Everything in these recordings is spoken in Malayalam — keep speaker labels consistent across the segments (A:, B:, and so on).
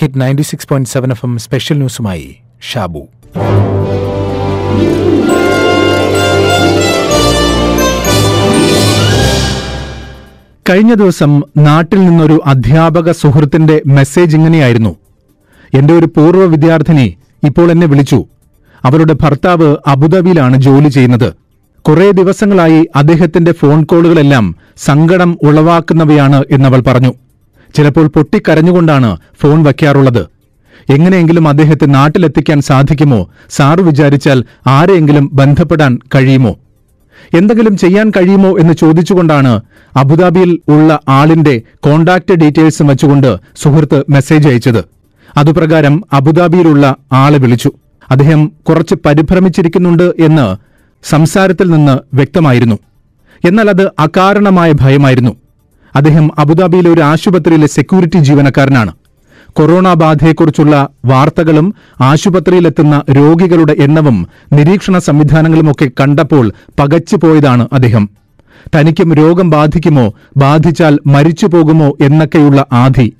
A: Hit ninety six point seven F M special ന്യൂസുമായി Shabu
B: കഴിഞ്ഞ ദിവസം നാട്ടിൽ നിന്നൊരു അധ്യാപക സുഹൃത്തിന്റെ മെസ്സേജ് ഇങ്ങനെയായിരുന്നു. എന്റെ ഒരു പൂർവ വിദ്യാർത്ഥിനി ഇപ്പോൾ എന്നെ വിളിച്ചു. അവരുടെ ഭർത്താവ് അബുദാബിയിലാണ് ജോലി ചെയ്യുന്നത്. കുറേ ദിവസങ്ങളായി അദ്ദേഹത്തിന്റെ ഫോൺ കോളുകളെല്ലാം സങ്കടം ഉളവാക്കുന്നവയാണ് എന്നവൾ പറഞ്ഞു. ചിലപ്പോൾ പൊട്ടിക്കരഞ്ഞുകൊണ്ടാണ് ഫോൺ വയ്ക്കാറുള്ളത്. എങ്ങനെയെങ്കിലും അദ്ദേഹത്തെ നാട്ടിലെത്തിക്കാൻ സാധിക്കുമോ? സാറു വിചാരിച്ചാൽ ആരെയെങ്കിലും ബന്ധപ്പെടാൻ കഴിയുമോ? എന്തെങ്കിലും ചെയ്യാൻ കഴിയുമോ എന്ന് ചോദിച്ചുകൊണ്ടാണ് അബുദാബിയിൽ ഉള്ള ആളിന്റെ കോണ്ടാക്ട് ഡീറ്റെയിൽസ് വച്ചുകൊണ്ട് സുഹൃത്ത് മെസ്സേജ് അയച്ചത്. അതുപ്രകാരം അബുദാബിയിലുള്ള ആളെ വിളിച്ചു. അദ്ദേഹം കുറച്ച് പരിഭ്രമിച്ചിരിക്കുന്നുണ്ട് എന്ന് സംസാരത്തിൽ നിന്ന് വ്യക്തമായിരുന്നു. എന്നാൽ അത് അകാരണമായ ഭയമായിരുന്നു. അദ്ദേഹം അബുദാബിയിലെ ഒരു ആശുപത്രിയിലെ സെക്യൂരിറ്റി ജീവനക്കാരനാണ്. കൊറോണ ബാധയെക്കുറിച്ചുള്ള വാർത്തകളും ആശുപത്രിയിലെത്തുന്ന രോഗികളുടെ എണ്ണവും നിരീക്ഷണ സംവിധാനങ്ങളുമൊക്കെ കണ്ടപ്പോൾ പകച്ചുപോയതാണ് അദ്ദേഹം. തനിക്കും രോഗം ബാധിക്കുമോ ബാധിച്ചാൽ മരിച്ചു പോകുമോ എന്നൊക്കെയുള്ള ആധി.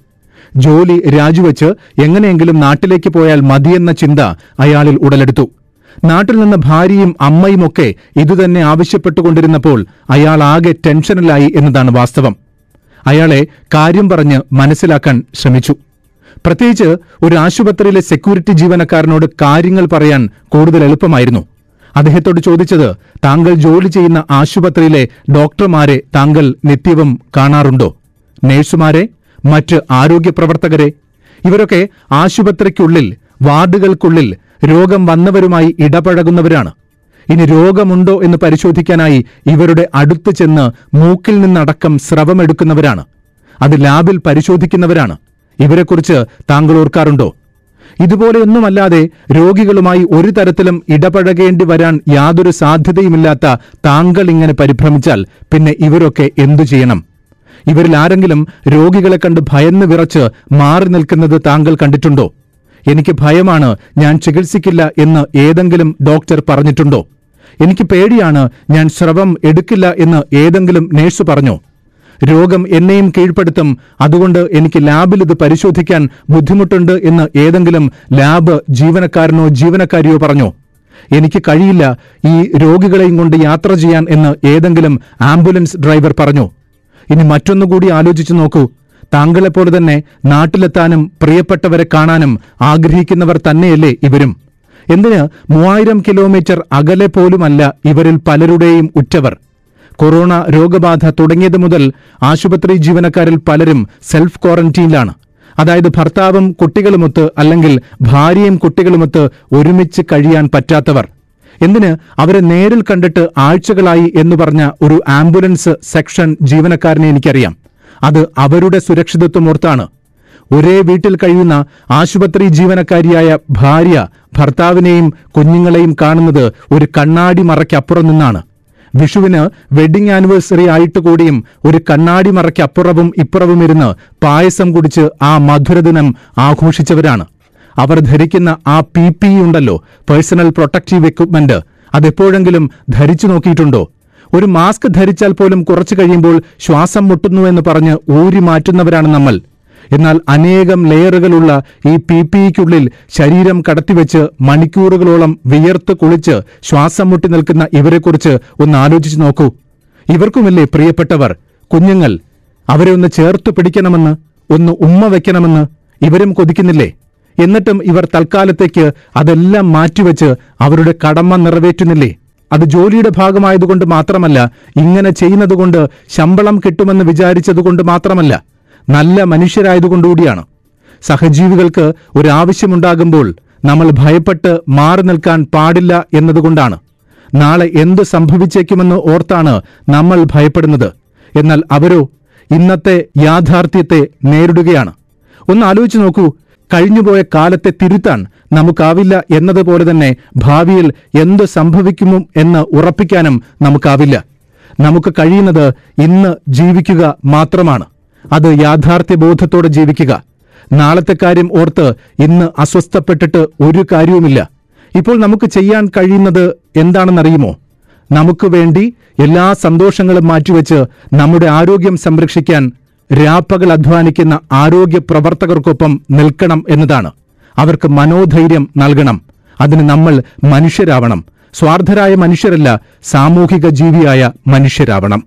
B: ജോലി രാജിവെച്ച് എങ്ങനെയെങ്കിലും നാട്ടിലേക്ക് പോയാൽ മതിയെന്ന ചിന്ത അയാളിൽ ഉടലെടുത്തു. നാട്ടിൽ നിന്ന് ഭാര്യയും അമ്മയുമൊക്കെ ഇതുതന്നെ ആവശ്യപ്പെട്ടുകൊണ്ടിരുന്നപ്പോൾ അയാൾ ആകെ ടെൻഷനിലായി എന്നതാണ് വാസ്തവം. അയാളെ കാര്യം പറഞ്ഞ് മനസ്സിലാക്കാൻ ശ്രമിച്ചു. പ്രത്യേകിച്ച് ഒരു ആശുപത്രിയിലെ സെക്യൂരിറ്റി ജീവനക്കാരനോട് കാര്യങ്ങൾ പറയാൻ കൂടുതൽ എളുപ്പമായിരുന്നു. അദ്ദേഹത്തോട് ചോദിച്ചത് താങ്കൾ ജോലി ചെയ്യുന്ന ആശുപത്രിയിലെ ഡോക്ടർമാരെ താങ്കൾ നിത്യവും കാണാറുണ്ടോ? നഴ്സുമാരെ? മറ്റ് ആരോഗ്യ പ്രവർത്തകരെ? ഇവരൊക്കെ ആശുപത്രിക്കുള്ളിൽ വാർഡുകൾക്കുള്ളിൽ രോഗം വന്നവരുമായി ഇടപഴകുന്നവരാണ്. ഇനി രോഗമുണ്ടോ എന്ന് പരിശോധിക്കാനായി ഇവരുടെ അടുത്ത് ചെന്ന് മൂക്കിൽ നിന്നടക്കം സ്രവമെടുക്കുന്നവരാണ്. അത് ലാബിൽ പരിശോധിക്കുന്നവരാണ്. ഇവരെക്കുറിച്ച് താങ്കൾ ഓർക്കാറുണ്ടോ? ഇതുപോലെയൊന്നുമല്ലാതെ രോഗികളുമായി ഒരു തരത്തിലും ഇടപഴകേണ്ടി വരാൻ യാതൊരു സാധ്യതയുമില്ലാത്ത താങ്കൾ ഇങ്ങനെ പരിഭ്രമിച്ചാൽ പിന്നെ ഇവരൊക്കെ എന്തു ചെയ്യണം? ഇവരിൽ ആരെങ്കിലും രോഗികളെ കണ്ട് ഭയന്ന് വിറച്ച് മാറി നിൽക്കുന്നത് താങ്കൾ കണ്ടിട്ടുണ്ടോ? എനിക്ക് ഭയമാണ് ഞാൻ ചികിത്സിക്കില്ല എന്ന് ഏതെങ്കിലും ഡോക്ടർ പറഞ്ഞിട്ടുണ്ടോ? എനിക്ക് പേടിയാണ് ഞാൻ സ്രവം എടുക്കില്ല എന്ന് ഏതെങ്കിലും നേഴ്സ് പറഞ്ഞു? രോഗം എന്നെയും കീഴ്പ്പെടുത്തും അതുകൊണ്ട് എനിക്ക് ലാബിൽ ഇത് പരിശോധിക്കാൻ ബുദ്ധിമുട്ടുണ്ട് എന്ന് ഏതെങ്കിലും ലാബ് ജീവനക്കാരനോ ജീവനക്കാരിയോ പറഞ്ഞു? എനിക്ക് കഴിയില്ല ഈ രോഗികളെയും കൊണ്ട് യാത്ര ചെയ്യാൻ എന്ന് ഏതെങ്കിലും ആംബുലൻസ് ഡ്രൈവർ പറഞ്ഞു? ഇനി മറ്റൊന്നുകൂടി ആലോചിച്ചു നോക്കൂ. താങ്കളെപ്പോലെ തന്നെ നാട്ടിലെത്താനും പ്രിയപ്പെട്ടവരെ കാണാനും ആഗ്രഹിക്കുന്നവർ തന്നെയല്ലേ ഇവരും. എന്തിന്? മൂവായിരം കിലോമീറ്റർ അകലെ പോലുമല്ല ഇവരിൽ പലരുടെയും ഉറ്റവർ. കൊറോണ രോഗബാധ തുടങ്ങിയത് മുതൽ ആശുപത്രി ജീവനക്കാരിൽ പലരും സെൽഫ് ക്വാറന്റീനിലാണ്. അതായത് ഭർത്താവും കുട്ടികളുമൊത്ത് അല്ലെങ്കിൽ ഭാര്യയും കുട്ടികളുമൊത്ത് ഒരുമിച്ച് കഴിയാൻ പറ്റാത്തവർ. എന്തിന്? അവരെ നേരിൽ കണ്ടിട്ട് ആഴ്ചകളായി എന്ന് പറഞ്ഞ ഒരു ആംബുലൻസ് സെക്ഷൻ ജീവനക്കാരനെ എനിക്കറിയാം. അത് അവരുടെ സുരക്ഷിതത്വം ഓർത്താണ്. ഒരേ വീട്ടിൽ കഴിയുന്ന ആശുപത്രി ജീവനക്കാരിയായ ഭാര്യ ഭർത്താവിനെയും കുഞ്ഞുങ്ങളെയും കാണുന്നത് ഒരു കണ്ണാടി മറയ്ക്കപ്പുറം നിന്നാണ്. വിഷുവിന് വെഡിംഗ് ആനിവേഴ്സറി ആയിട്ട് കൂടിയും ഒരു കണ്ണാടി മറയ്ക്കപ്പുറവും ഇപ്പുറവും ഇരുന്ന് പായസം കുടിച്ച് ആ മധുരദിനം ആഘോഷിച്ചവരാണ്. അവർ ധരിക്കുന്ന ആ പി പി ഉണ്ടല്ലോ പേഴ്സണൽ പ്രൊട്ടക്റ്റീവ് എക്യുപ്മെന്റ് അതെപ്പോഴെങ്കിലും ധരിച്ചു നോക്കിയിട്ടുണ്ടോ? ഒരു മാസ്ക് ധരിച്ചാൽ പോലും കുറച്ചു കഴിയുമ്പോൾ ശ്വാസം മുട്ടുന്നു എന്ന് പറഞ്ഞ് ഊരി മാറ്റുന്നവരാണ് നമ്മൾ. എന്നാൽ അനേകം ലെയറുകളുള്ള ഈ പി പിക്കുള്ളിൽ ശരീരം കടത്തിവെച്ച് മണിക്കൂറുകളോളം വിയർത്ത് കുളിച്ച് ശ്വാസം മുട്ടി നിൽക്കുന്ന ഇവരെക്കുറിച്ച് ഒന്ന് ആലോചിച്ചു നോക്കൂ. ഇവർക്കുമല്ലേ പ്രിയപ്പെട്ടവർ കുഞ്ഞുങ്ങൾ അവരെ ഒന്ന് ചേർത്ത് പിടിക്കണമെന്ന് ഒന്ന് ഉമ്മ വെക്കണമെന്ന് ഇവരും കൊതിക്കുന്നില്ലേ? എന്നിട്ടും ഇവർ തൽക്കാലത്തേക്ക് അതെല്ലാം മാറ്റിവെച്ച് അവരുടെ കടമ നിറവേറ്റുന്നില്ലേ? അത് ജോലിയുടെ ഭാഗമായതുകൊണ്ട് മാത്രമല്ല ഇങ്ങനെ ചെയ്യുന്നതുകൊണ്ട് ശമ്പളം കിട്ടുമെന്ന് വിചാരിച്ചതുകൊണ്ട് മാത്രമല്ല. നല്ല മനുഷ്യരായതുകൊണ്ടുകൂടിയാണ്. സഹജീവികൾക്ക് ഒരാവശ്യമുണ്ടാകുമ്പോൾ നമ്മൾ ഭയപ്പെട്ട് മാറി നിൽക്കാൻ പാടില്ല എന്നതുകൊണ്ടാണ്. നാളെ എന്ത് സംഭവിച്ചേക്കുമെന്ന് ഓർത്താണ് നമ്മൾ ഭയപ്പെടുന്നത്. എന്നാൽ അവരോ ഇന്നത്തെ യാഥാർത്ഥ്യത്തെ നേരിടുകയാണ്. ഒന്ന് ആലോചിച്ചു നോക്കൂ കഴിഞ്ഞുപോയ കാലത്തെ തിരുത്താൻ നമുക്കാവില്ല എന്നതുപോലെ തന്നെ ഭാവിയിൽ എന്ത് സംഭവിക്കുമോ എന്ന് ഉറപ്പിക്കാനും നമുക്കാവില്ല. നമുക്ക് കഴിയുന്നത് ഇന്ന് ജീവിക്കുക മാത്രമാണ്. അത് യാഥാർത്ഥ്യ ബോധത്തോടെ ജീവിക്കുക. നാളത്തെ കാര്യം ഓർത്ത് ഇന്ന് അസ്വസ്ഥപ്പെട്ടിട്ട് ഒരു കാര്യവുമില്ല. ഇപ്പോൾ നമുക്ക് ചെയ്യാൻ കഴിയുന്നത് എന്താണെന്നറിയുമോ? നമുക്ക് വേണ്ടി എല്ലാ സന്തോഷങ്ങളും മാറ്റിവെച്ച് നമ്മുടെ ആരോഗ്യം സംരക്ഷിക്കാൻ രാപ്പകൽ അധ്വാനിക്കുന്ന ആരോഗ്യ പ്രവർത്തകർക്കൊപ്പം നിൽക്കണം എന്നതാണ്. അവർക്ക് മനോധൈര്യം നൽകണം. അതിന് നമ്മൾ മനുഷ്യരാവണം. സ്വാർത്ഥരായ മനുഷ്യരല്ല സാമൂഹിക ജീവിയായ മനുഷ്യരാവണം.